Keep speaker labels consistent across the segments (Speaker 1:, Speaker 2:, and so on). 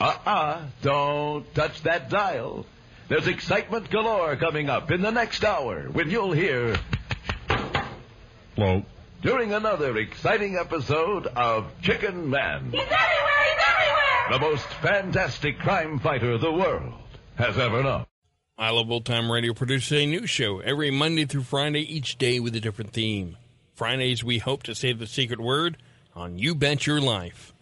Speaker 1: Uh-uh, don't touch that dial. There's excitement galore coming up in the next hour when you'll hear...
Speaker 2: Hello.
Speaker 1: During another exciting episode of Chicken Man.
Speaker 3: He's everywhere! He's everywhere!
Speaker 1: The most fantastic crime fighter the world has ever known.
Speaker 4: I Love Old Time Radio produces a new show every Monday through Friday, each day with a different theme. Fridays, we hope to save the secret word on You Bet Your Life.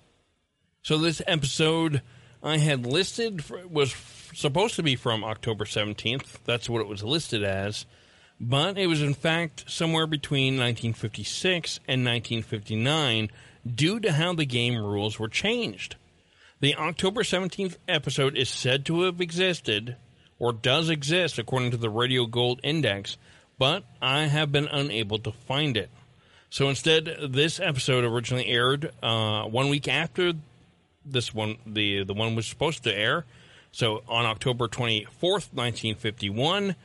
Speaker 4: So, this episode I had listed for, was supposed to be from October 17th. That's what it was listed as. But it was, in fact, somewhere between 1956 and 1959 due to how the game rules were changed. The October 17th episode is said to have existed, or does exist according to the Radio Gold Index, but I have been unable to find it. So instead, this episode originally aired uh, one week after this one, the the one was supposed to air. So on October twenty fourth, nineteen fifty one.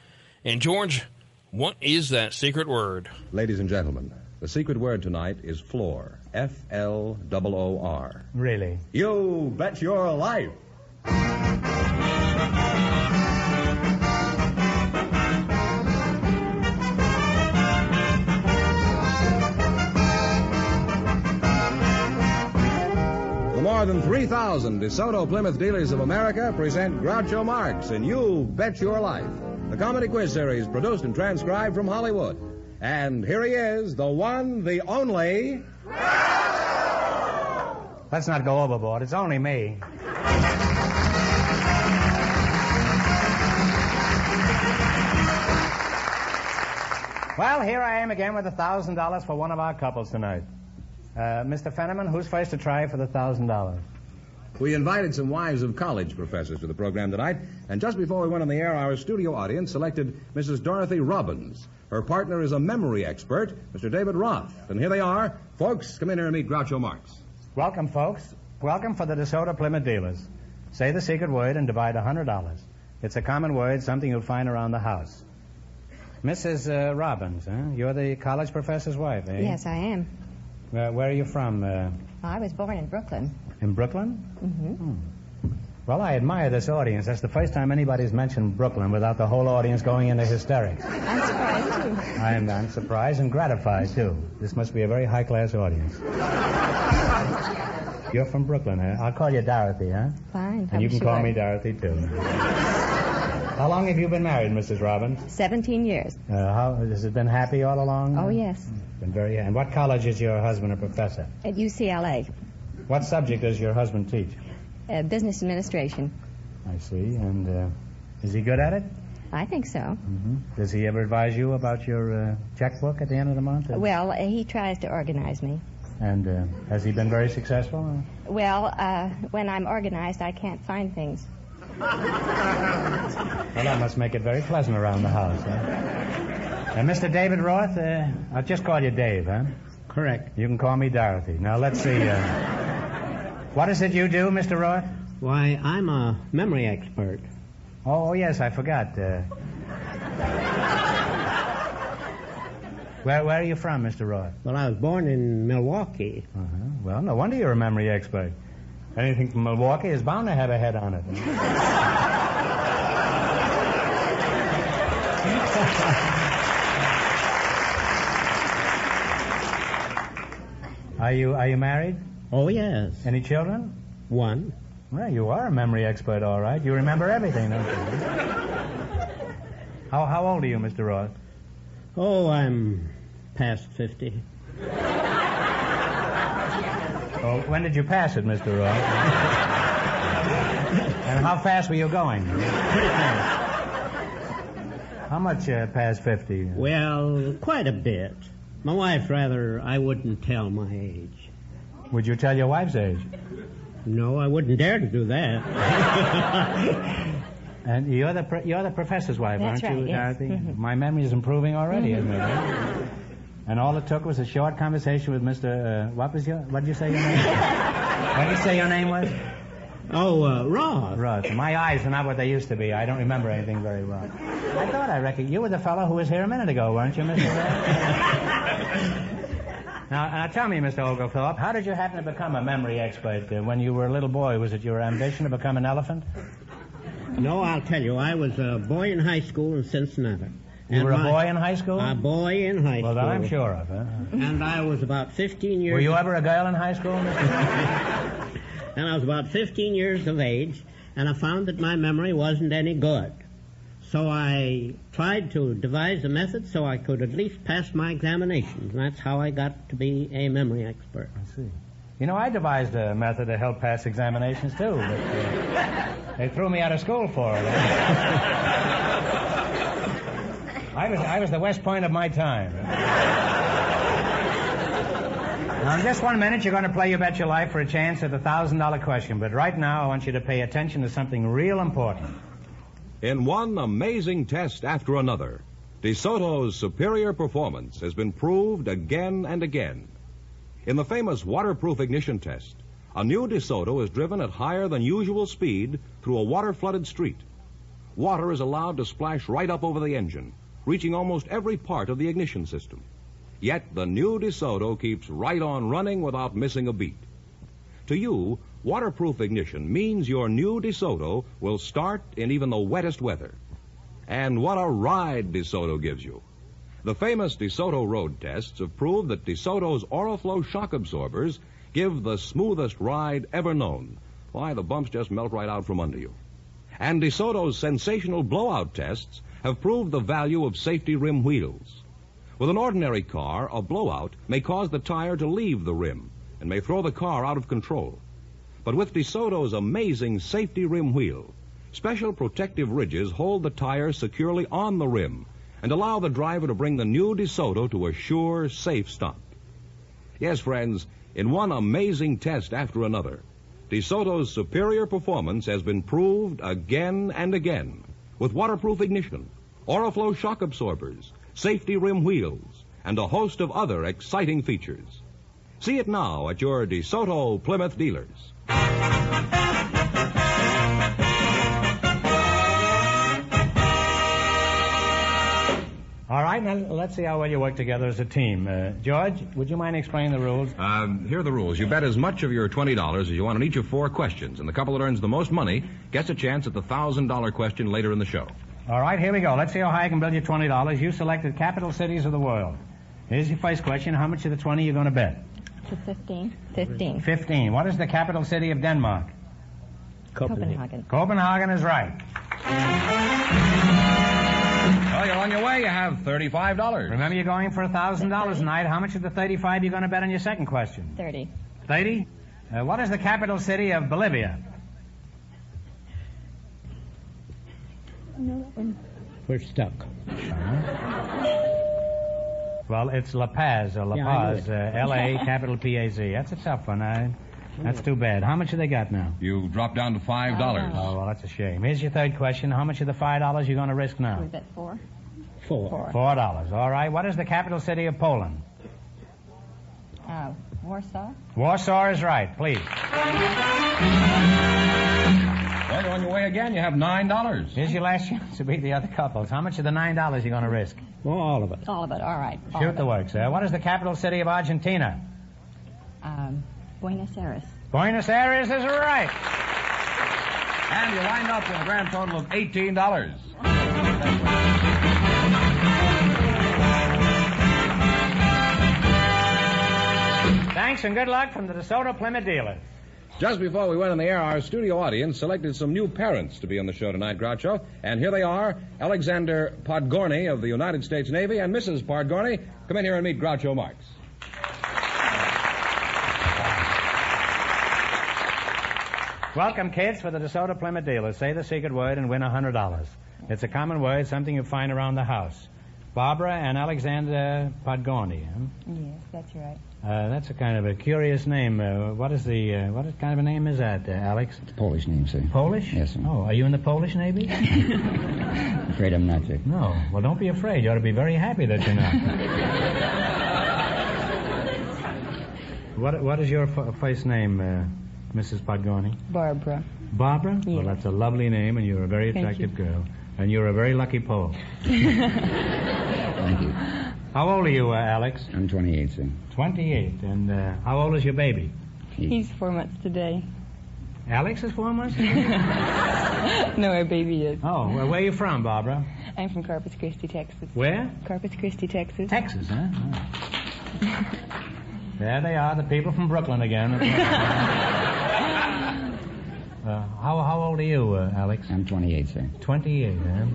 Speaker 4: And George, what is that secret word?
Speaker 5: Ladies and gentlemen, the secret word tonight is floor. F L O O R.
Speaker 6: Really?
Speaker 5: You bet your life. Than 3,000 DeSoto Plymouth dealers of America present Groucho Marx in You Bet Your Life, the comedy quiz series produced and transcribed from Hollywood. And here he is, the one, the only.
Speaker 6: Let's not go overboard. It's only me. Well, here I am again with a thousand dollars for one of our couples tonight. Uh, Mr. Fenneman, who's first to try for the thousand dollars?
Speaker 5: We invited some wives of college professors to the program tonight, and just before we went on the air, our studio audience selected Mrs. Dorothy Robbins. Her partner is a memory expert, Mr. David Roth. And here they are. Folks, come in here and meet Groucho Marx.
Speaker 6: Welcome, folks. Welcome for the DeSoto Plymouth dealers. Say the secret word and divide a hundred dollars. It's a common word, something you'll find around the house. Mrs. Uh, Robbins, huh? You're the college professor's wife, eh?
Speaker 7: Yes, I am.
Speaker 6: Uh, where are you from? Uh,
Speaker 7: I was born in Brooklyn.
Speaker 6: in Brooklyn?
Speaker 7: Mm-hmm.
Speaker 6: Well, I admire this audience. That's the first time anybody's mentioned Brooklyn without the whole audience going into hysterics.
Speaker 7: I'm surprised, too.
Speaker 6: I'm, I'm surprised and gratified, too. This must be a very high class audience. You're from Brooklyn, huh? I'll call you Dorothy, huh?
Speaker 7: Fine.
Speaker 6: And you can call me Dorothy, too. How long have you been married, Mrs. Robbins?
Speaker 7: 17 years.
Speaker 6: Uh, how, has it been happy all along?
Speaker 7: Oh, yes.
Speaker 6: Been very. And what college is your husband a professor?
Speaker 7: At UCLA.
Speaker 6: What subject does your husband teach?
Speaker 7: Uh, business administration.
Speaker 6: I see. And uh, is he good at it?
Speaker 7: I think so.
Speaker 6: Mm-hmm. Does he ever advise you about your uh, checkbook at the end of the month?
Speaker 7: Well, uh, he tries to organize me.
Speaker 6: And uh, has he been very successful?
Speaker 7: Well, uh, when I'm organized, I can't find things.
Speaker 6: Well, that must make it very pleasant around the house. Huh? Uh, Mr. David Roth, uh, I'll just call you Dave, huh?
Speaker 8: Correct.
Speaker 6: You can call me Dorothy. Now, let's see. Uh, what is it you do, Mr. Roth?
Speaker 8: Why, I'm a memory expert.
Speaker 6: Oh, yes, I forgot. Uh, where, where are you from, Mr. Roth?
Speaker 8: Well, I was born in Milwaukee.
Speaker 6: Uh-huh. Well, no wonder you're a memory expert. Anything from Milwaukee is bound to have a head on it. are you are you married?
Speaker 8: Oh, yes.
Speaker 6: Any children?
Speaker 8: One.
Speaker 6: Well, you are a memory expert, all right. You remember everything, don't you? how, how old are you, Mr. Ross?
Speaker 8: Oh, I'm past 50.
Speaker 6: Oh, when did you pass it, Mr. Ross? and how fast were you going?
Speaker 8: Pretty fast.
Speaker 6: How much uh, past 50?
Speaker 8: Well, quite a bit. My wife rather I wouldn't tell my age.
Speaker 6: Would you tell your wife's age?
Speaker 8: No, I wouldn't dare to do that.
Speaker 6: And you're the pro- you're the professor's wife,
Speaker 7: That's
Speaker 6: aren't you,
Speaker 7: yes.
Speaker 6: Dorothy?
Speaker 7: Mhm.
Speaker 6: My memory is improving already, isn't it? And all it took was a short conversation with Mr. Uh, what was your what did you say your name? what did you say your name was?
Speaker 8: oh, uh, Ross.
Speaker 6: Ross. My eyes are not what they used to be. I don't remember anything very well. I thought I reckoned you were the fellow who was here a minute ago, weren't you, Mr. Ross? now, now tell me, Mr. Oglethorpe, how did you happen to become a memory expert uh, when you were a little boy? Was it your ambition to become an elephant?
Speaker 8: No, I'll tell you, I was a boy in high school in Cincinnati.
Speaker 6: You
Speaker 8: And
Speaker 6: were a
Speaker 8: my-
Speaker 6: boy in high school?
Speaker 8: A boy in high
Speaker 6: well,
Speaker 8: school.
Speaker 6: that I'm sure of. Huh?
Speaker 8: And I was about 15 years.
Speaker 6: Were you ever a girl in high school? Mr.
Speaker 8: and I was about 15 years of age, and I found that my memory wasn't any good. So I tried to devise a method so I could at least pass my examinations, and that's how I got to be a memory expert.
Speaker 6: I see. You know, I devised a method to help pass examinations too, but uh, they threw me out of school for it. I was I was the West Point of my time. Now, in just one minute, you're going to play You Bet Your Life for a chance at the thousand dollar question. But right now, I want you to pay attention to something real important.
Speaker 5: In one amazing test after another, DeSoto's superior performance has been proved again and again. In the famous waterproof ignition test, a new DeSoto is driven at higher than usual speed through a water flooded street. Water is allowed to splash right up over the engine, reaching almost every part of the ignition system. Yet the new DeSoto keeps right on running without missing a beat. To you, waterproof ignition means your new DeSoto will start in even the wettest weather. And what a ride DeSoto gives you. The famous DeSoto road tests have proved that DeSoto's Oriflow shock absorbers give the smoothest ride ever known. Why, the bumps just melt right out from under you. And DeSoto's sensational blowout tests have proved the value of safety rim wheels. With an ordinary car, a blowout may cause the tire to leave the rim and may throw the car out of control. But with DeSoto's amazing safety rim wheel, special protective ridges hold the tire securely on the rim and allow the driver to bring the new DeSoto to a sure, safe stop. Yes, friends, in one amazing test after another, DeSoto's superior performance has been proved again and again with waterproof ignition, Oriflow shock absorbers, safety rim wheels, and a host of other exciting features. See it now at your DeSoto Plymouth dealers.
Speaker 6: All right, now let's see how well you work together as a team. Uh, George, would you mind explaining the rules?
Speaker 5: Um, here are the rules. You bet as much of your $20 as you want on each of four questions, and the couple that earns the most money gets a chance at the $1,000 question later in the show.
Speaker 6: All right, here we go. Let's see how high I can build you twenty dollars. You selected capital cities of the world. Here's your first question. How much of the twenty are you going to bet?
Speaker 7: To 15. 15.
Speaker 6: Fifteen. What is the capital city of Denmark?
Speaker 7: Copenhagen.
Speaker 6: Copenhagen is right.
Speaker 5: Well, you're on your way. You have $35.
Speaker 6: Remember, you're going for a thousand dollars tonight. How much of the thirty-five you going to bet on your second question?
Speaker 7: 30.
Speaker 6: Thirty. Uh, what is the capital city of Bolivia?
Speaker 8: We're stuck.
Speaker 6: Well, it's La Paz or La
Speaker 8: Yeah,
Speaker 6: Paz. Uh, L-A, capital P-A-Z. That's a tough one. I, that's too bad. How much have they got now?
Speaker 5: You dropped down to $5.
Speaker 6: Oh, well, that's a shame. Here's your third question. How much of the five dollars you going to risk now?
Speaker 7: We bet four.
Speaker 8: Four.
Speaker 7: Four.
Speaker 6: Four dollars. All right. What is the capital city of Poland?
Speaker 7: Uh, Warsaw.
Speaker 6: Warsaw is right. Please.
Speaker 5: Well, you're on your way again. You have $9.
Speaker 6: Here's your last chance to beat the other couples. How much of the nine dollars are you going to risk?
Speaker 8: Well, all of it.
Speaker 7: All of it. All right. All
Speaker 6: Shoot the
Speaker 7: it.
Speaker 6: works. Uh, what is the capital city of Argentina?
Speaker 7: Um, Buenos Aires.
Speaker 6: Buenos Aires is right.
Speaker 5: And you wind up with a grand total of $18.
Speaker 6: Thanks and good luck from the DeSoto Plymouth dealers.
Speaker 5: Just before we went on the air, our studio audience selected some new parents to be on the show tonight, Groucho. And here they are Alexander Podgorny of the United States Navy and Mrs. Podgorny. Come in here and meet Groucho Marx.
Speaker 6: Welcome, kids, for the DeSoto Plymouth dealer. Say the secret word and win a hundred dollars. It's a common word, something you find around the house. Barbara and Alexander Podgorny. Huh?
Speaker 7: Yes, that's right.
Speaker 6: Uh, that's a kind of a curious name. Uh, what is the uh, what kind of a name is that, uh, Alex?
Speaker 9: Polish name, sir.
Speaker 6: Polish?
Speaker 9: Yes, sir.
Speaker 6: Oh, are you in the Polish Navy?
Speaker 9: Afraid I'm not, sir.
Speaker 6: no. Well, don't be afraid. You ought to be very happy that you're not. what what is your f- first name, uh, Mrs. Podgorny?
Speaker 7: Barbara.
Speaker 6: Barbara?
Speaker 7: Yes.
Speaker 6: Well, that's a lovely name, and you're a very attractive
Speaker 7: you.
Speaker 6: girl. And you're a very lucky Pole.
Speaker 9: Thank you.
Speaker 6: How old are you, uh, Alex?
Speaker 9: I'm 28, sir.
Speaker 6: 28. And uh, how old is your baby?
Speaker 7: He's four months today.
Speaker 6: Alex is four months?
Speaker 7: No, our baby is.
Speaker 6: oh, well, where are you from, Barbara?
Speaker 7: I'm from Corpus Christi, Texas.
Speaker 6: Where?
Speaker 7: Corpus Christi, Texas.
Speaker 6: Texas, huh? Oh. there they are, the people from Brooklyn again. Uh, how, how old are you, uh, Alex?
Speaker 9: I'm 28, sir.
Speaker 6: 28, huh?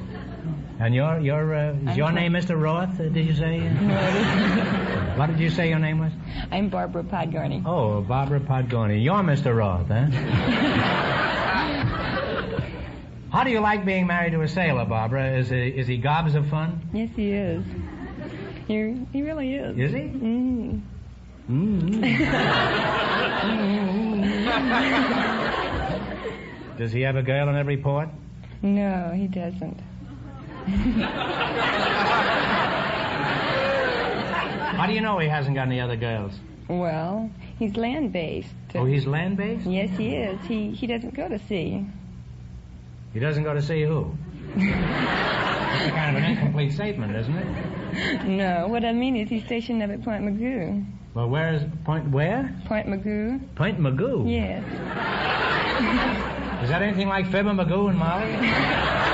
Speaker 6: And your your uh, is
Speaker 7: I'm
Speaker 6: your
Speaker 7: twen-
Speaker 6: name Mr. Roth? Uh, did you say? what did you say your name was?
Speaker 7: I'm Barbara Podgorny.
Speaker 6: Oh, Barbara Podgorny. You're Mr. Roth, huh? How do you like being married to a sailor, Barbara? Is he, is he gobs of fun?
Speaker 7: Yes, he is. He, he really is.
Speaker 6: Is he?
Speaker 7: Mm.
Speaker 6: Does he have a girl in every port?
Speaker 7: No, he doesn't.
Speaker 6: How do you know he hasn't got any other girls?
Speaker 7: Well, he's land-based.
Speaker 6: Oh, he's land-based?
Speaker 7: Yes, he is. He he doesn't go to sea.
Speaker 6: He doesn't go to sea who? That's kind of an incomplete statement, isn't it?
Speaker 7: No, what I mean is he's stationed up at Point Mugu.
Speaker 6: Well, where is Point where?
Speaker 7: Point Mugu?
Speaker 6: Point Mugu.
Speaker 7: Yes.
Speaker 6: Is that anything like Fibber Magoo and Molly?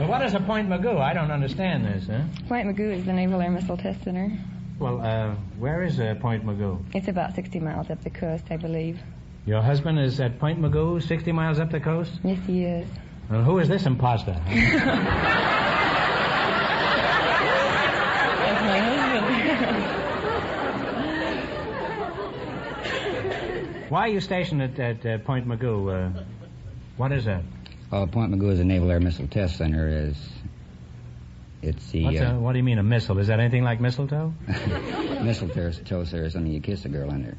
Speaker 6: Well, what is a Point Mugu? I don't understand this, huh?
Speaker 7: Point Mugu is the Naval Air Missile Test Center.
Speaker 6: Well, uh, where is uh, Point Mugu?
Speaker 7: It's about 60 miles up the coast, I believe.
Speaker 6: Your husband is at Point Mugu, 60 miles up the coast?
Speaker 7: Yes, he is.
Speaker 6: Well, who is this imposter?
Speaker 7: That's my husband.
Speaker 6: Why are you stationed at, at uh, Point Mugu? Uh, what is that?
Speaker 9: Oh, Point Mugu is a Naval Air Missile Test Center. Is it's the
Speaker 6: What's
Speaker 9: uh,
Speaker 6: a, what do you mean, a missile? Is that anything like mistletoe?
Speaker 9: mistletoe, sir, is something you kiss a girl under.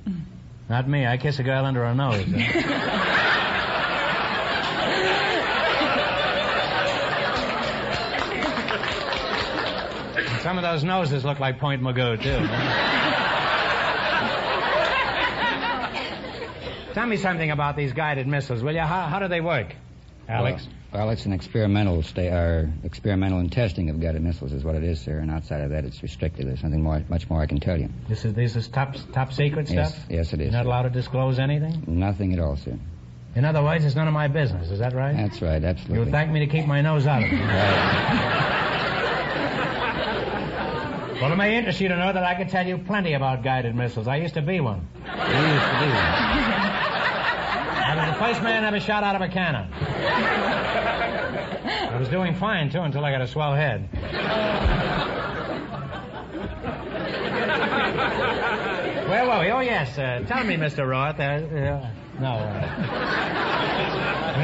Speaker 6: Not me. I kiss a girl under her nose. Some of those noses look like Point Mugu, too. Tell me something about these guided missiles, will you? How, how do they work, Alex?
Speaker 9: Well, well, it's an experimental sta- or experimental and testing of guided missiles is what it is, sir. And outside of that, it's restricted. There's nothing more, much more I can tell you.
Speaker 6: This is this is top top secret
Speaker 9: Yes,
Speaker 6: stuff.
Speaker 9: yes, it is.
Speaker 6: You're not allowed to disclose anything.
Speaker 9: Nothing at all, sir.
Speaker 6: In other words, it's none of my business. Is that right?
Speaker 9: That's right, absolutely.
Speaker 6: You'll thank me to keep my nose out of it. well, it may interest you to know that I can tell you plenty about guided missiles. I used to be one.
Speaker 9: You used to be one.
Speaker 6: I was the first man ever shot out of a cannon. I was doing fine, too, until I got a swell head. Where were we? Oh, yes. Uh, tell me, Mr. Roth. Uh, uh, no. Uh,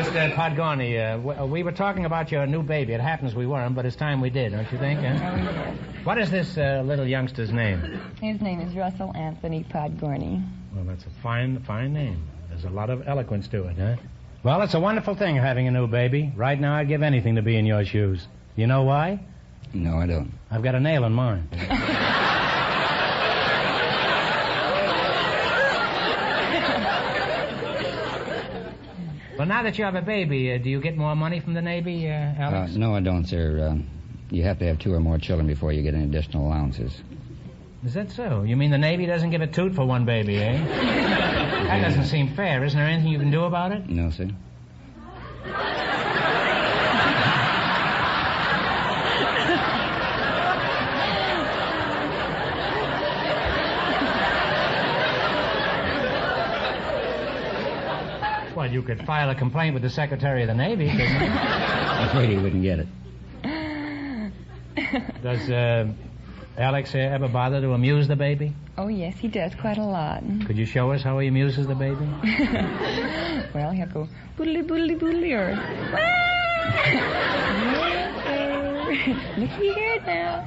Speaker 6: Mr. Podgorny, uh, w- uh, we were talking about your new baby. It happens we weren't, but it's time we did, don't you think? Huh? What is this uh, little youngster's name?
Speaker 7: His name is Russell Anthony Podgorny.
Speaker 6: Well, that's a fine, fine name. There's a lot of eloquence to it, huh? Well, it's a wonderful thing having a new baby. Right now, I'd give anything to be in your shoes. You know why?
Speaker 9: No, I don't.
Speaker 6: I've got a nail in mine. well, now that you have a baby, uh, do you get more money from the Navy, uh,
Speaker 9: Uh,
Speaker 6: Alex?
Speaker 9: no, I don't, sir. Um, you have to have two or more children before you get any additional allowances.
Speaker 6: Is that so? You mean the Navy doesn't give a toot for one baby, eh? that doesn't seem fair. Isn't there anything you can do about it?
Speaker 9: No, sir.
Speaker 6: Well, you could file a complaint with the Secretary of the Navy, couldn't you?
Speaker 9: I'm afraid he wouldn't get it.
Speaker 6: Does uh, Alex uh, ever bother to amuse the baby?
Speaker 10: Oh, yes, he does quite a lot.
Speaker 6: Could you show us how he amuses the baby?
Speaker 10: well, he'll go boodly boodly boodly or. Look here now.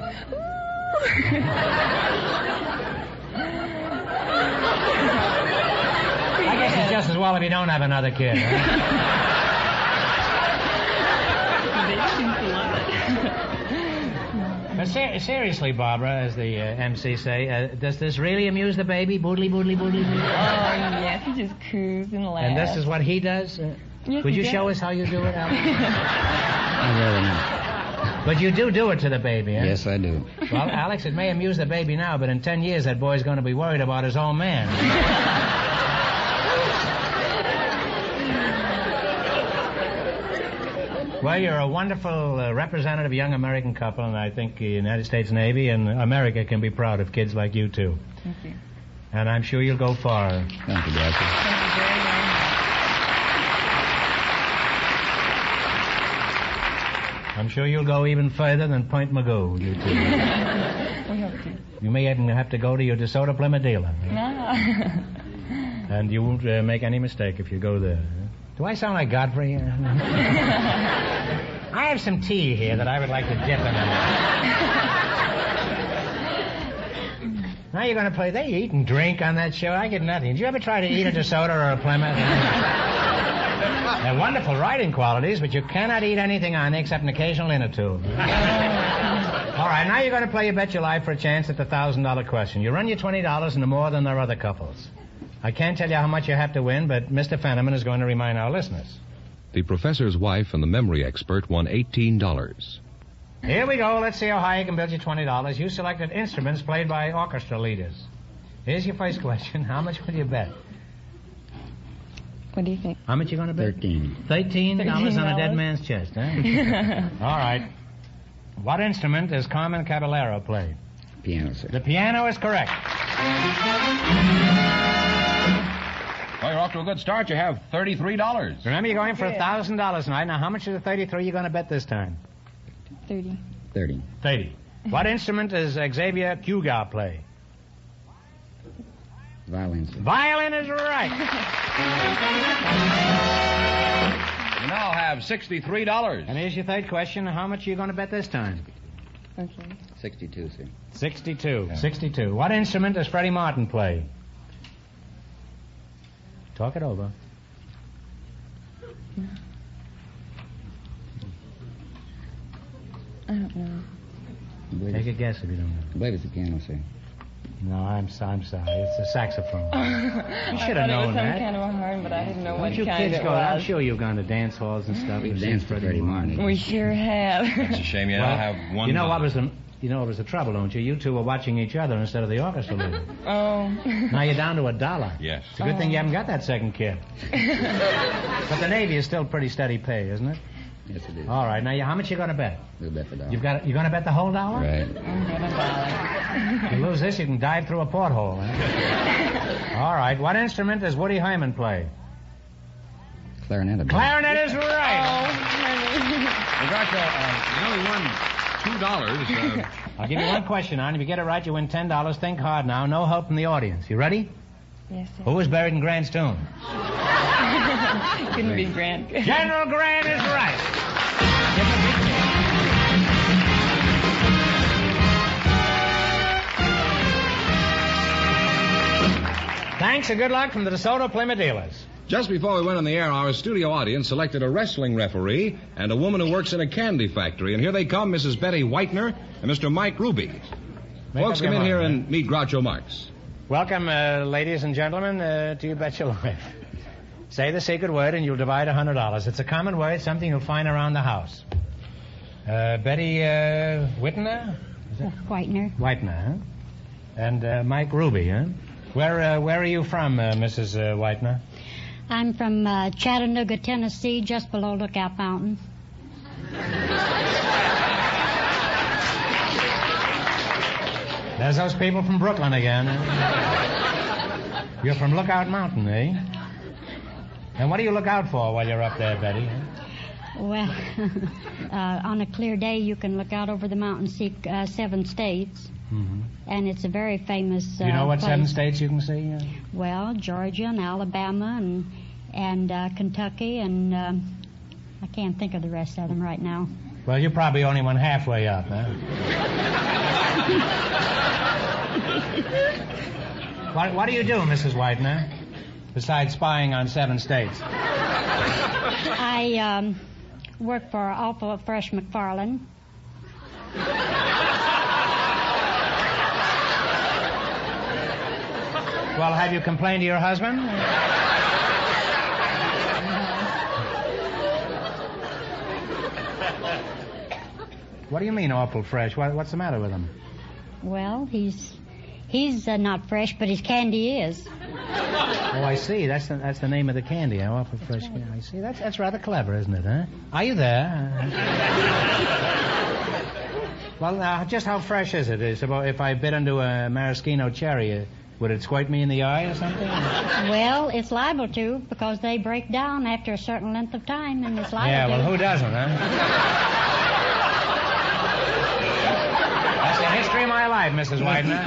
Speaker 6: I guess it's just as well if you don't have another kid. But ser- seriously, Barbara, as the uh, MC say, uh, does this really amuse the baby? Boodly, boodly, boodly, boodly.
Speaker 10: Oh, yes, he just coos and laughs.
Speaker 6: And this is what he does? Uh,
Speaker 10: Yes,
Speaker 6: would
Speaker 10: he
Speaker 6: you show us how you do it, Alex?
Speaker 9: I'd rather not.
Speaker 6: but you do do it to the baby, eh?
Speaker 9: Yes, I do.
Speaker 6: Well, Alex, it may amuse the baby now, but in ten years that boy's going to be worried about his own man. well, you're a wonderful uh, representative young American couple, and I think the United States Navy and America can be proud of kids like you two.
Speaker 10: Thank you.
Speaker 6: And I'm sure you'll go far.
Speaker 9: Thank you, Doctor.
Speaker 6: I'm sure you'll go even further than Point Mugu, you two.
Speaker 10: We hope to.
Speaker 6: You may even have to go to your DeSoto Plymouth dealer.
Speaker 10: No.
Speaker 6: And you won't uh, make any mistake if you go there. Do I sound like Godfrey? I have some tea here that I would like to dip in. now you're going to play. They eat and drink on that show. I get nothing. Did you ever try to eat a DeSoto or a Plymouth? They're wonderful writing qualities, but you cannot eat anything on except an occasional inner tube. Oh. All right, now you're going to play You Bet Your Life for a chance at the $1,000 question. You run your $20 into more than their other couples. I can't tell you how much you have to win, but Mr. Fenneman is going to remind our listeners.
Speaker 11: The professor's wife and the memory expert won $18.
Speaker 6: Here we go. Let's see how high you can build your $20. You selected instruments played by orchestra leaders. Here's your first question. How much will you bet?
Speaker 10: What do you think?
Speaker 6: How much are you going to bet?
Speaker 9: Thirteen.
Speaker 6: Thirteen dollars on a dead man's chest, huh? All right. What instrument does Carmen Cavallaro play?
Speaker 9: Piano, sir.
Speaker 6: The piano is correct.
Speaker 12: Well, you're off to a good start. You have $33.
Speaker 6: Remember, you're going for a thousand dollars tonight. Now, how much of the thirty-three are you going to bet this time?
Speaker 10: 30.
Speaker 9: Thirty.
Speaker 6: Thirty. What instrument does Xavier Cugat play?
Speaker 9: Violin, sir.
Speaker 6: Violin is right.
Speaker 12: You now have $63.
Speaker 6: And here's your third question. How much are you going to bet this time?
Speaker 10: Okay.
Speaker 9: Sixty-two, sir.
Speaker 6: 62. 62. What instrument does Freddie Martin play? Talk it over.
Speaker 10: I don't know.
Speaker 9: I
Speaker 6: Take a guess if you don't know.
Speaker 9: I believe it's a piano, sir.
Speaker 6: No, I'm, I'm sorry. It's a saxophone. You should have
Speaker 10: it was
Speaker 6: known
Speaker 10: some
Speaker 6: that.
Speaker 10: kind of a horn, but I didn't know
Speaker 6: Don't
Speaker 10: what
Speaker 6: you
Speaker 10: kind
Speaker 6: kids
Speaker 10: it
Speaker 6: go?
Speaker 10: was.
Speaker 6: I'm sure you've gone to dance halls and stuff.
Speaker 9: We've
Speaker 6: and seen
Speaker 9: danced to Freddie Martin.
Speaker 10: We sure have.
Speaker 12: It's a shame you
Speaker 6: Well,
Speaker 12: don't have one.
Speaker 6: You know what was the you know what was the trouble, don't you? You two were watching each other instead of the orchestra leader.
Speaker 10: oh.
Speaker 6: now you're down to a dollar.
Speaker 12: Yes.
Speaker 6: It's a good thing you haven't got that second kid. but the Navy is still pretty steady pay, isn't it?
Speaker 9: Yes, it is.
Speaker 6: All right. Now, how much you going to bet?
Speaker 9: We'll bet the dollar.
Speaker 6: You've got you're going to bet the whole dollar.
Speaker 9: Right.
Speaker 10: I'm gonna buy
Speaker 6: If you lose this, you can dive through a porthole. eh? All right. What instrument does Woody Herman play?
Speaker 9: Clarinet.
Speaker 6: Clarinet is right.
Speaker 12: Well, Groucho, uh, you only won two dollars. Uh,
Speaker 6: I'll give you one question, on. If you get it right, you win ten dollars. Think hard now. No help from the audience. You ready?
Speaker 10: Yes, sir.
Speaker 6: Who was buried in Grant's tomb?
Speaker 10: Couldn't be Grant.
Speaker 6: General Grant is right. Thanks and good luck from the DeSoto Plymouth dealers.
Speaker 5: Just before we went on the air, our studio audience selected a wrestling referee and a woman who works in a candy factory. And here they come, Mrs. Betty Whitener and Mr. Mike Ruby.
Speaker 6: Make
Speaker 5: Folks, come
Speaker 6: your
Speaker 5: in here and meet Groucho Marx.
Speaker 6: Welcome, uh, ladies and gentlemen, uh, to You Bet Your Life. Say the secret word and you'll divide a $100. It's a common word, something you'll find around the house. Uh, Betty uh, Whitner?
Speaker 13: Whitener.
Speaker 6: Whitener, huh? And uh, Mike Ruby, huh? Where, uh, where are you from, uh, Mrs. Uh, Whitener?
Speaker 13: I'm from uh, Chattanooga, Tennessee, just below Lookout Mountain.
Speaker 6: There's those people from Brooklyn again. You're from Lookout Mountain, eh? And what do you look out for while you're up there, Betty?
Speaker 13: Well, uh, on a clear day, you can look out over the mountain, see uh, seven states,
Speaker 6: Mm-hmm.
Speaker 13: and it's a very famous.
Speaker 6: Do you know
Speaker 13: uh,
Speaker 6: what seven states you can see? Uh,
Speaker 13: Well, Georgia and Alabama and and uh, Kentucky and um, I can't think of the rest of them right now.
Speaker 6: Well, you're probably only went halfway up, huh? what, what do you do, Mrs. Whitener, besides spying on seven states?
Speaker 13: I um, work for Awful Fresh MacFarlane.
Speaker 6: Well, have you complained to your husband? What do you mean, awful fresh? What, what's the matter with him?
Speaker 13: Well, he's he's uh, not fresh, but his candy is.
Speaker 6: Oh, I see. That's the, that's the name of the candy. Awful fresh candy. I see. That's that's rather clever, isn't it? Huh? Are you there? well, now, just how fresh is it? Is about if I bit into a maraschino cherry, uh, would it squirt me in the eye or something?
Speaker 13: Well, it's liable to because they break down after a certain length of time, and it's liable
Speaker 6: yeah.
Speaker 13: to.
Speaker 6: Well, who doesn't, huh? That's the history of my life, Mrs. Whitener.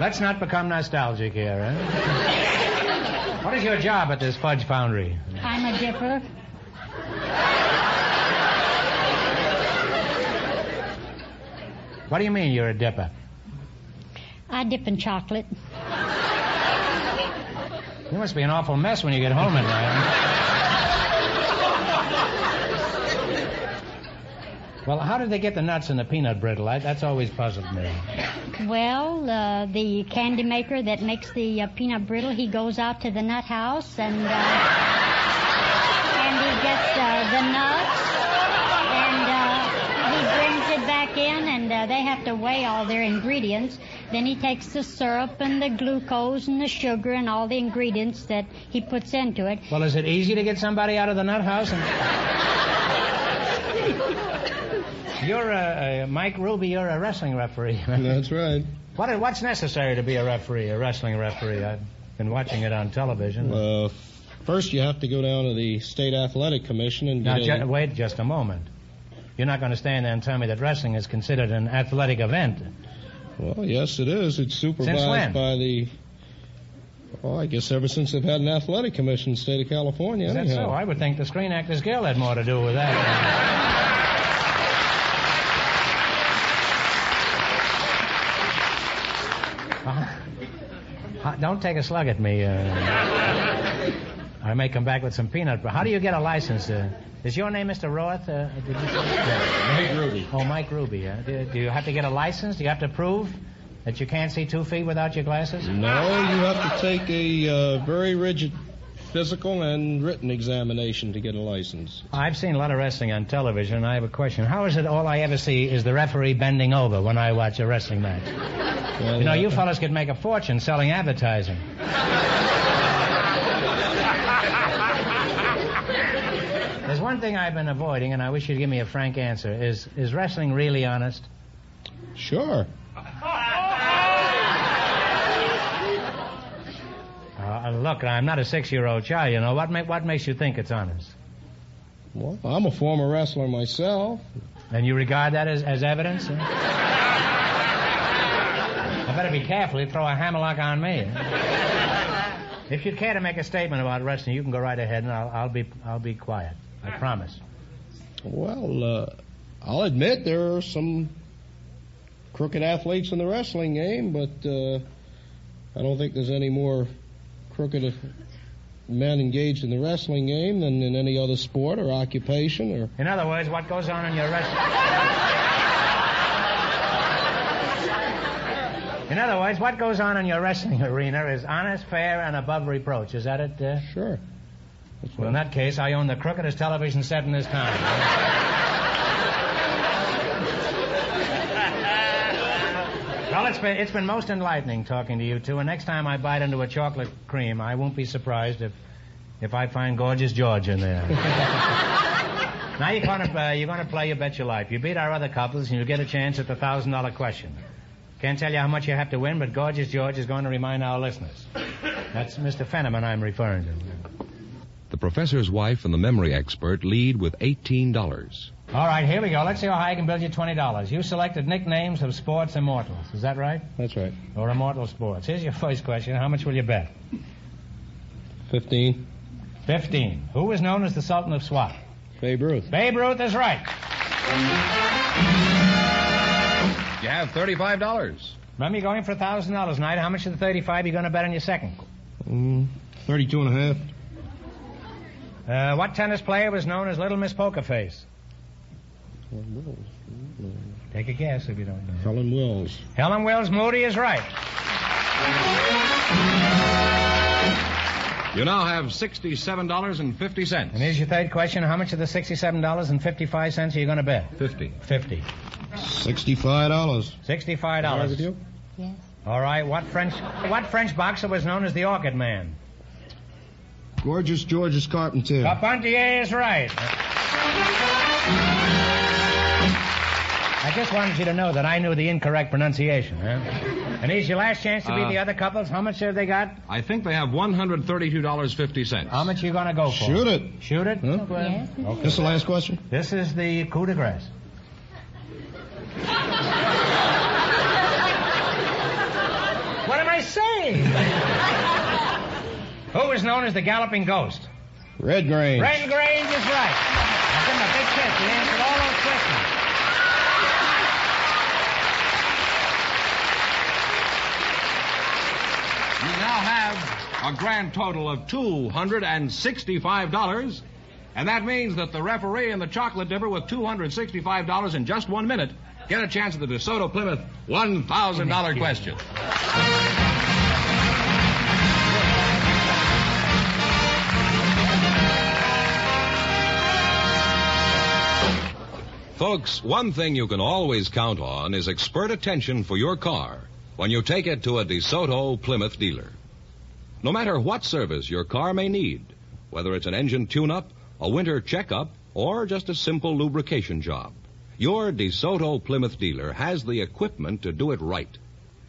Speaker 6: Let's not become nostalgic here, huh? What is your job at this fudge foundry?
Speaker 13: I'm a dipper.
Speaker 6: What do you mean you're a dipper?
Speaker 13: I dip in chocolate.
Speaker 6: You must be an awful mess when you get home at night. Well, how did they get the nuts in the peanut brittle? I, that's always puzzled me.
Speaker 13: Well, uh, the candy maker that makes the uh, peanut brittle, he goes out to the nut house and uh, and he gets uh, the nuts and uh, he brings it back in and uh, they have to weigh all their ingredients. Then he takes the syrup and the glucose and the sugar and all the ingredients that he puts into it.
Speaker 6: Well, is it easy to get somebody out of the nut house? And... You're a, uh, Mike Ruby. You're a wrestling referee.
Speaker 14: That's right.
Speaker 6: What, what's necessary to be a referee, a wrestling referee? I've been watching it on television.
Speaker 14: Uh, first, you have to go down to the state athletic commission and
Speaker 6: now,
Speaker 14: get a-
Speaker 6: ju- wait just a moment. You're not going to stand there and tell me that wrestling is considered an athletic event.
Speaker 14: Well, yes, it is. It's supervised by the. Well, I guess ever since they've had an athletic commission in the state of California.
Speaker 6: Is that so? I would think the Screen Actors Guild had more to do with that. Uh, don't take a slug at me. Uh, I may come back with some peanut. But how do you get a license? Uh, is your name Mr. Roth? Uh, did you?
Speaker 14: Mike Ruby.
Speaker 6: Oh, Mike Ruby. Uh, do, do you have to get a license? Do you have to prove that you can't see two feet without your glasses?
Speaker 14: No, you have to take a uh, very rigid physical and written examination to get a license.
Speaker 6: I've seen a lot of wrestling on television, and I have a question. How is it all I ever see is the referee bending over when I watch a wrestling match?
Speaker 14: Well,
Speaker 6: you know,
Speaker 14: uh,
Speaker 6: you fellas could make a fortune selling advertising. There's one thing I've been avoiding, and I wish you'd give me a frank answer. Is is wrestling really honest?
Speaker 14: Sure.
Speaker 6: Uh, look, I'm not a six-year-old child, you know. What, what makes you think it's honest?
Speaker 14: Well, I'm a former wrestler myself.
Speaker 6: And you regard that as, as evidence? I better be careful. You throw a hammerlock on me. If you'd care to make a statement about wrestling, you can go right ahead, and I'll, I'll be I'll be quiet. I promise.
Speaker 14: Well, uh, I'll admit there are some crooked athletes in the wrestling game, but uh, I don't think there's any more crooked men engaged in the wrestling game than in any other sport or occupation or.
Speaker 6: In other words, what goes on in your wrestling? In other words, what goes on in your wrestling arena is honest, fair, and above reproach. Is that it? Uh?
Speaker 14: Sure.
Speaker 6: Well, in that case, I own the crookedest television set in this town. well, it's been it's been most enlightening talking to you two. And next time I bite into a chocolate cream, I won't be surprised if if I find gorgeous George in there. now you're gonna uh, you're gonna play You Bet Your Life. You beat our other couples, and you get a chance at the thousand dollar question. Can't tell you how much you have to win, but Gorgeous George is going to remind our listeners. That's Mr. Fenneman I'm referring to.
Speaker 5: The professor's wife and the memory expert lead with $18.
Speaker 6: All right, here we go. Let's see how high I can build you $20. You selected nicknames of sports immortals. Is that right?
Speaker 14: That's right.
Speaker 6: Or immortal sports. Here's your first question. How much will you bet?
Speaker 14: 15.
Speaker 6: 15. Who was known as the Sultan of Swat?
Speaker 14: Babe Ruth.
Speaker 6: Babe Ruth is right.
Speaker 15: You have $35.
Speaker 6: Remember, you're going for $1,000 tonight. How much of the 35 are you going to bet on your second?
Speaker 14: Mm, 32 and a half.
Speaker 6: Uh, what tennis player was known as Little Miss Poker Face? Take a guess if you don't know.
Speaker 14: Helen Wills.
Speaker 6: Helen Wills Moody is right.
Speaker 15: You now have $67.50.
Speaker 6: And here's your third question. How much of the $67.55 are you going to bet?
Speaker 15: 50.
Speaker 6: 50.
Speaker 14: $65.
Speaker 6: $65.
Speaker 14: with you?
Speaker 7: Yes.
Speaker 6: All right. What French what French boxer was known as the Orchid Man?
Speaker 14: Gorgeous Georges Carpentier.
Speaker 6: Carpentier is right. I just wanted you to know that I knew the incorrect pronunciation. Huh? And here's your last chance to beat
Speaker 15: Uh,
Speaker 6: the other couples. How much have they got?
Speaker 15: I think they have $132.50.
Speaker 6: How much are you going to go for?
Speaker 14: Shoot it.
Speaker 6: Shoot it?
Speaker 14: Huh?
Speaker 7: Yes.
Speaker 6: Okay.
Speaker 14: This the last question?
Speaker 6: This is the coup de grace. what am I saying? Who is known as the galloping ghost?
Speaker 14: Red Grange.
Speaker 6: Red Grange is right. Now give him a big kiss. He answered all those questions.
Speaker 15: You now have a grand total of $265. And that means that the referee and the chocolate dipper with $265 in just one minute get a chance at the DeSoto Plymouth $1,000 question.
Speaker 5: Folks, one thing you can always count on is expert attention for your car when you take it to a DeSoto Plymouth dealer. No matter what service your car may need, whether it's an engine tune-up, a winter checkup, or just a simple lubrication job, your DeSoto Plymouth dealer has the equipment to do it right.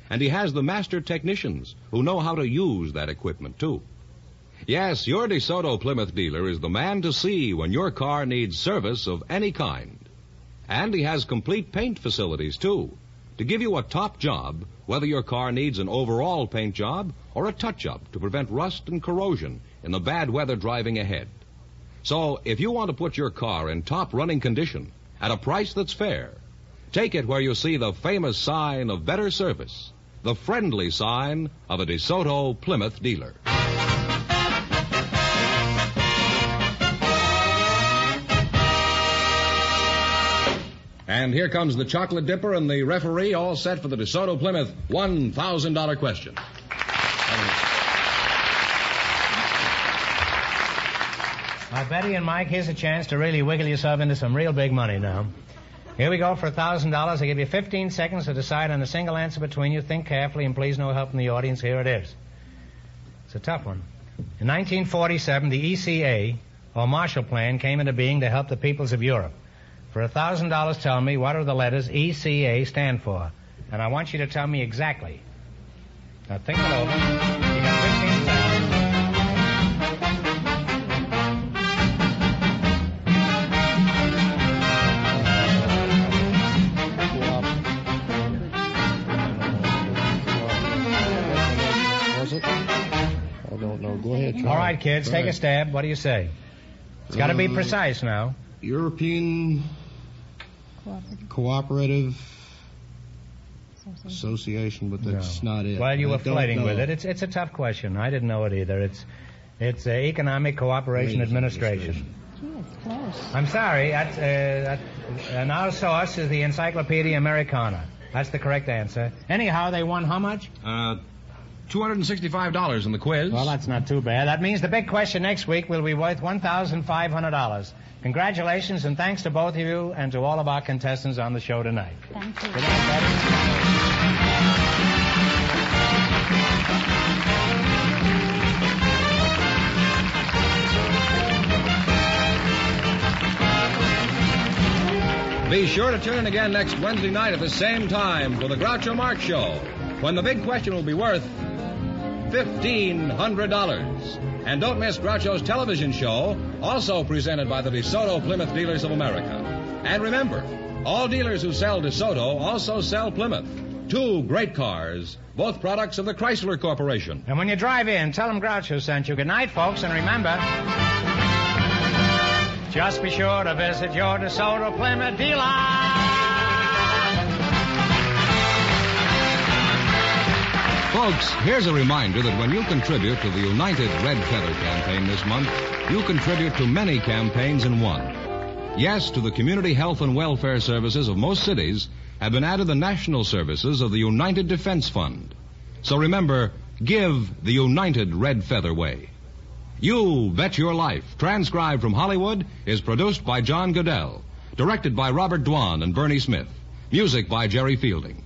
Speaker 5: And he has the master technicians who know how to use that equipment, too. Yes, your DeSoto Plymouth dealer is the man to see when your car needs service of any kind. And he has complete paint facilities, too, to give you a top job, whether your car needs an overall paint job or a touch-up to prevent rust and corrosion in the bad weather driving ahead. So, if you want to put your car in top running condition at a price that's fair, take it where you see the famous sign of better service, the friendly sign of a DeSoto Plymouth dealer.
Speaker 15: And here comes the chocolate dipper and the referee all set for the DeSoto Plymouth $1,000 question.
Speaker 6: Now, Betty and Mike, here's a chance to really wiggle yourself into some real big money now. Here we go for $1,000. I give you 15 seconds to decide on a single answer between you. Think carefully and please no help from the audience. Here it is. It's a tough one. In 1947, the ECA, or Marshall Plan, came into being to help the peoples of Europe. For $1,000, tell me what do the letters ECA stand for? And I want you to tell me exactly. Now think it over. You got 15 seconds.
Speaker 14: Was it? I don't know. Go ahead, try.
Speaker 6: All right, kids, take a stab. What do you say? It's got to be
Speaker 14: Uh,
Speaker 6: precise now.
Speaker 14: European Cooperative Association, but that's not it.
Speaker 6: Well, you
Speaker 14: I
Speaker 6: were
Speaker 14: don't
Speaker 6: flirting
Speaker 14: know.
Speaker 6: with it. It's it's a tough question. I didn't know it either. It's it's uh, Economic Cooperation
Speaker 14: Ladies
Speaker 6: Administration.
Speaker 7: Gee, it's close.
Speaker 6: I'm sorry. That's, uh, that, and our source is the Encyclopedia Americana. That's the correct answer. Anyhow, they won how much?
Speaker 15: Uh, $265 in the quiz.
Speaker 6: Well, that's not too bad. That means the big question next week will be worth $1,500. Congratulations and thanks to both of you and to all of our contestants on the show tonight.
Speaker 7: Thank you.
Speaker 6: Good night, Betty.
Speaker 5: Be sure to tune in again next Wednesday night at the same time for the Groucho Marx Show, when the big question will be worth $1,500. And don't miss Groucho's television show, also presented by the DeSoto Plymouth Dealers of America. And remember, all dealers who sell DeSoto also sell Plymouth. Two great cars, both products of the Chrysler Corporation.
Speaker 6: And when you drive in, tell them Groucho sent you. Good night, folks, and remember, just be sure to visit your DeSoto Plymouth dealer.
Speaker 5: Folks, here's a reminder that when you contribute to the United Red Feather campaign this month, you contribute to many campaigns in one. Yes, to the community health and welfare services of most cities have been added the national services of the United Defense Fund. So remember, give the United Red Feather Way. You Bet Your Life, transcribed from Hollywood, is produced by John Guedel, directed by Robert Dwan and Bernie Smith, music by Jerry Fielding.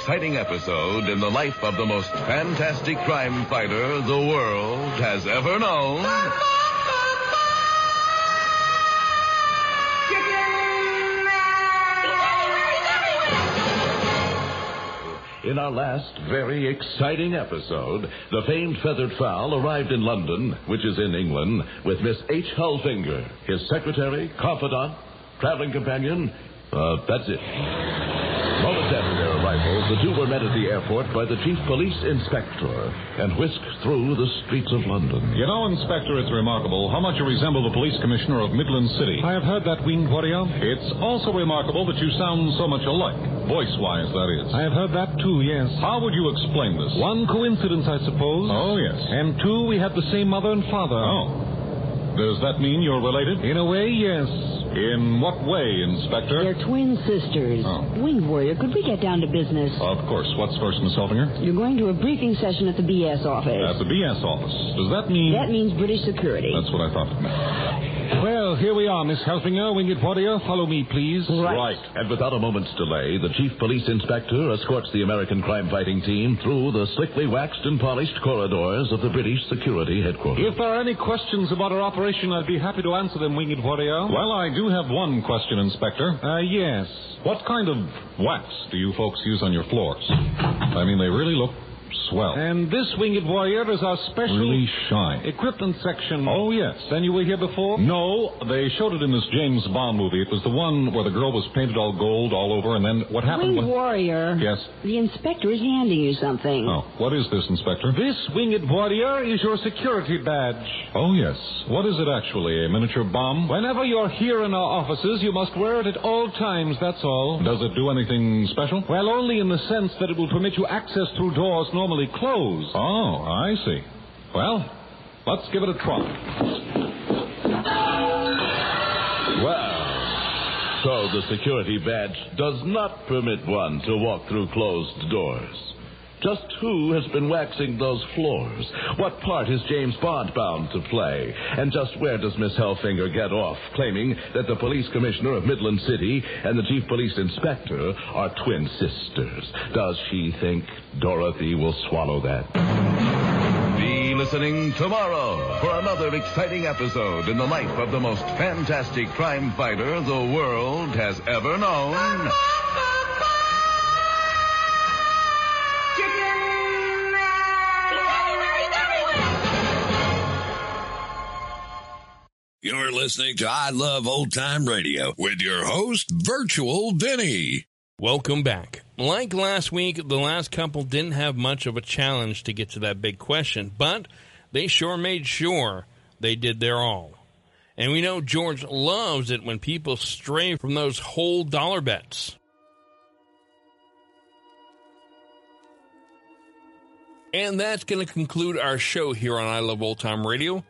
Speaker 1: Exciting episode in the life of the most fantastic crime fighter the world has ever known. In our last very exciting episode, the famed feathered fowl arrived in London, which is in England, with Miss H. Helfinger, his secretary, confidant, traveling companion. Uh, that's it. Moments after their arrival, the two were met at the airport by the chief police inspector and whisked through the streets of London.
Speaker 2: You know, Inspector, it's remarkable how much you resemble the police commissioner of Midland City. I have heard that, winged warrior. It's also remarkable that you sound so much alike. Voice-wise, that is. I have heard that too, yes. How would you explain this? One coincidence, I suppose. Oh, yes. And two, we have the same mother and father. Oh. Does that mean you're related? In a way, yes. In what way, Inspector?
Speaker 16: They're twin sisters.
Speaker 2: Oh.
Speaker 16: Winged Warrior, could we get down to business?
Speaker 2: Of course. What's first, Miss Helfinger?
Speaker 16: You're going to a briefing session at the BS office.
Speaker 2: At the BS office. Does that mean...
Speaker 16: That means British security.
Speaker 2: That's what I thought it meant. Well, here we are, Miss Helfinger, Winged Warrior. Follow me, please.
Speaker 1: Right. And without a moment's delay, the chief police inspector escorts the American crime fighting team through the slickly waxed and polished corridors of the British security headquarters.
Speaker 2: If there are any questions about our operation, I'd be happy to answer them, Winged Warrior. Well, I do have one question, Inspector. Uh, yes. What kind of wax do you folks use on your floors? I mean, they really look swell.
Speaker 17: And this winged warrior is our special
Speaker 2: Really shine.
Speaker 17: equipment section.
Speaker 2: Oh, yes.
Speaker 17: Then you were here before?
Speaker 2: No, they showed it in this James Bond movie. It was the one where the girl was painted all gold all over, and then what happened
Speaker 16: Winged
Speaker 2: when...
Speaker 16: warrior.
Speaker 2: Yes.
Speaker 16: The inspector is handing you something.
Speaker 2: Oh, what is this, Inspector?
Speaker 17: This winged warrior is your security badge.
Speaker 2: Oh, yes. What is it actually? A miniature bomb?
Speaker 17: Whenever you're here in our offices, you must wear it at all times, that's all.
Speaker 2: Does it do anything special?
Speaker 17: Well, only in the sense that it will permit you access through doors normally.
Speaker 2: Oh, I see. Well, let's give it a try.
Speaker 1: Well, so the security badge does not permit one to walk through closed doors. Just who has been waxing those floors? What part is James Bond bound to play? And just where does Miss Helfinger get off claiming that the police commissioner of Midland City and the chief police inspector are twin sisters? Does she think Dorothy will swallow that? Be listening tomorrow for another exciting episode in the life of the most fantastic crime fighter the world has ever known.
Speaker 18: You're listening to I Love Old Time Radio with your host, Virtual Vinny.
Speaker 4: Welcome back. Like last week, the last couple didn't have much of a challenge to get to that big question, but they sure made sure they did their all. And we know George loves it when people stray from those whole dollar bets. And that's going to conclude our show here on I Love Old Time Radio.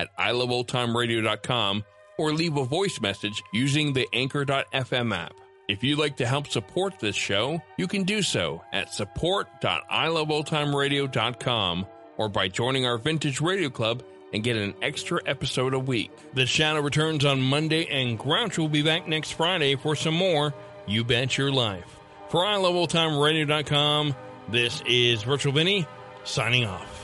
Speaker 4: at iloveoldtimeradio.com or leave a voice message using the Anchor.fm app. If you'd like to help support this show, you can do so at support.iloveoldtimeradio.com or by joining our Vintage Radio Club and get an extra episode a week. The channel returns on Monday, and Groucho will be back next Friday for some more You Bet Your Life. For iLoveOldTimeRadio.com, this is Virtual Vinny signing off.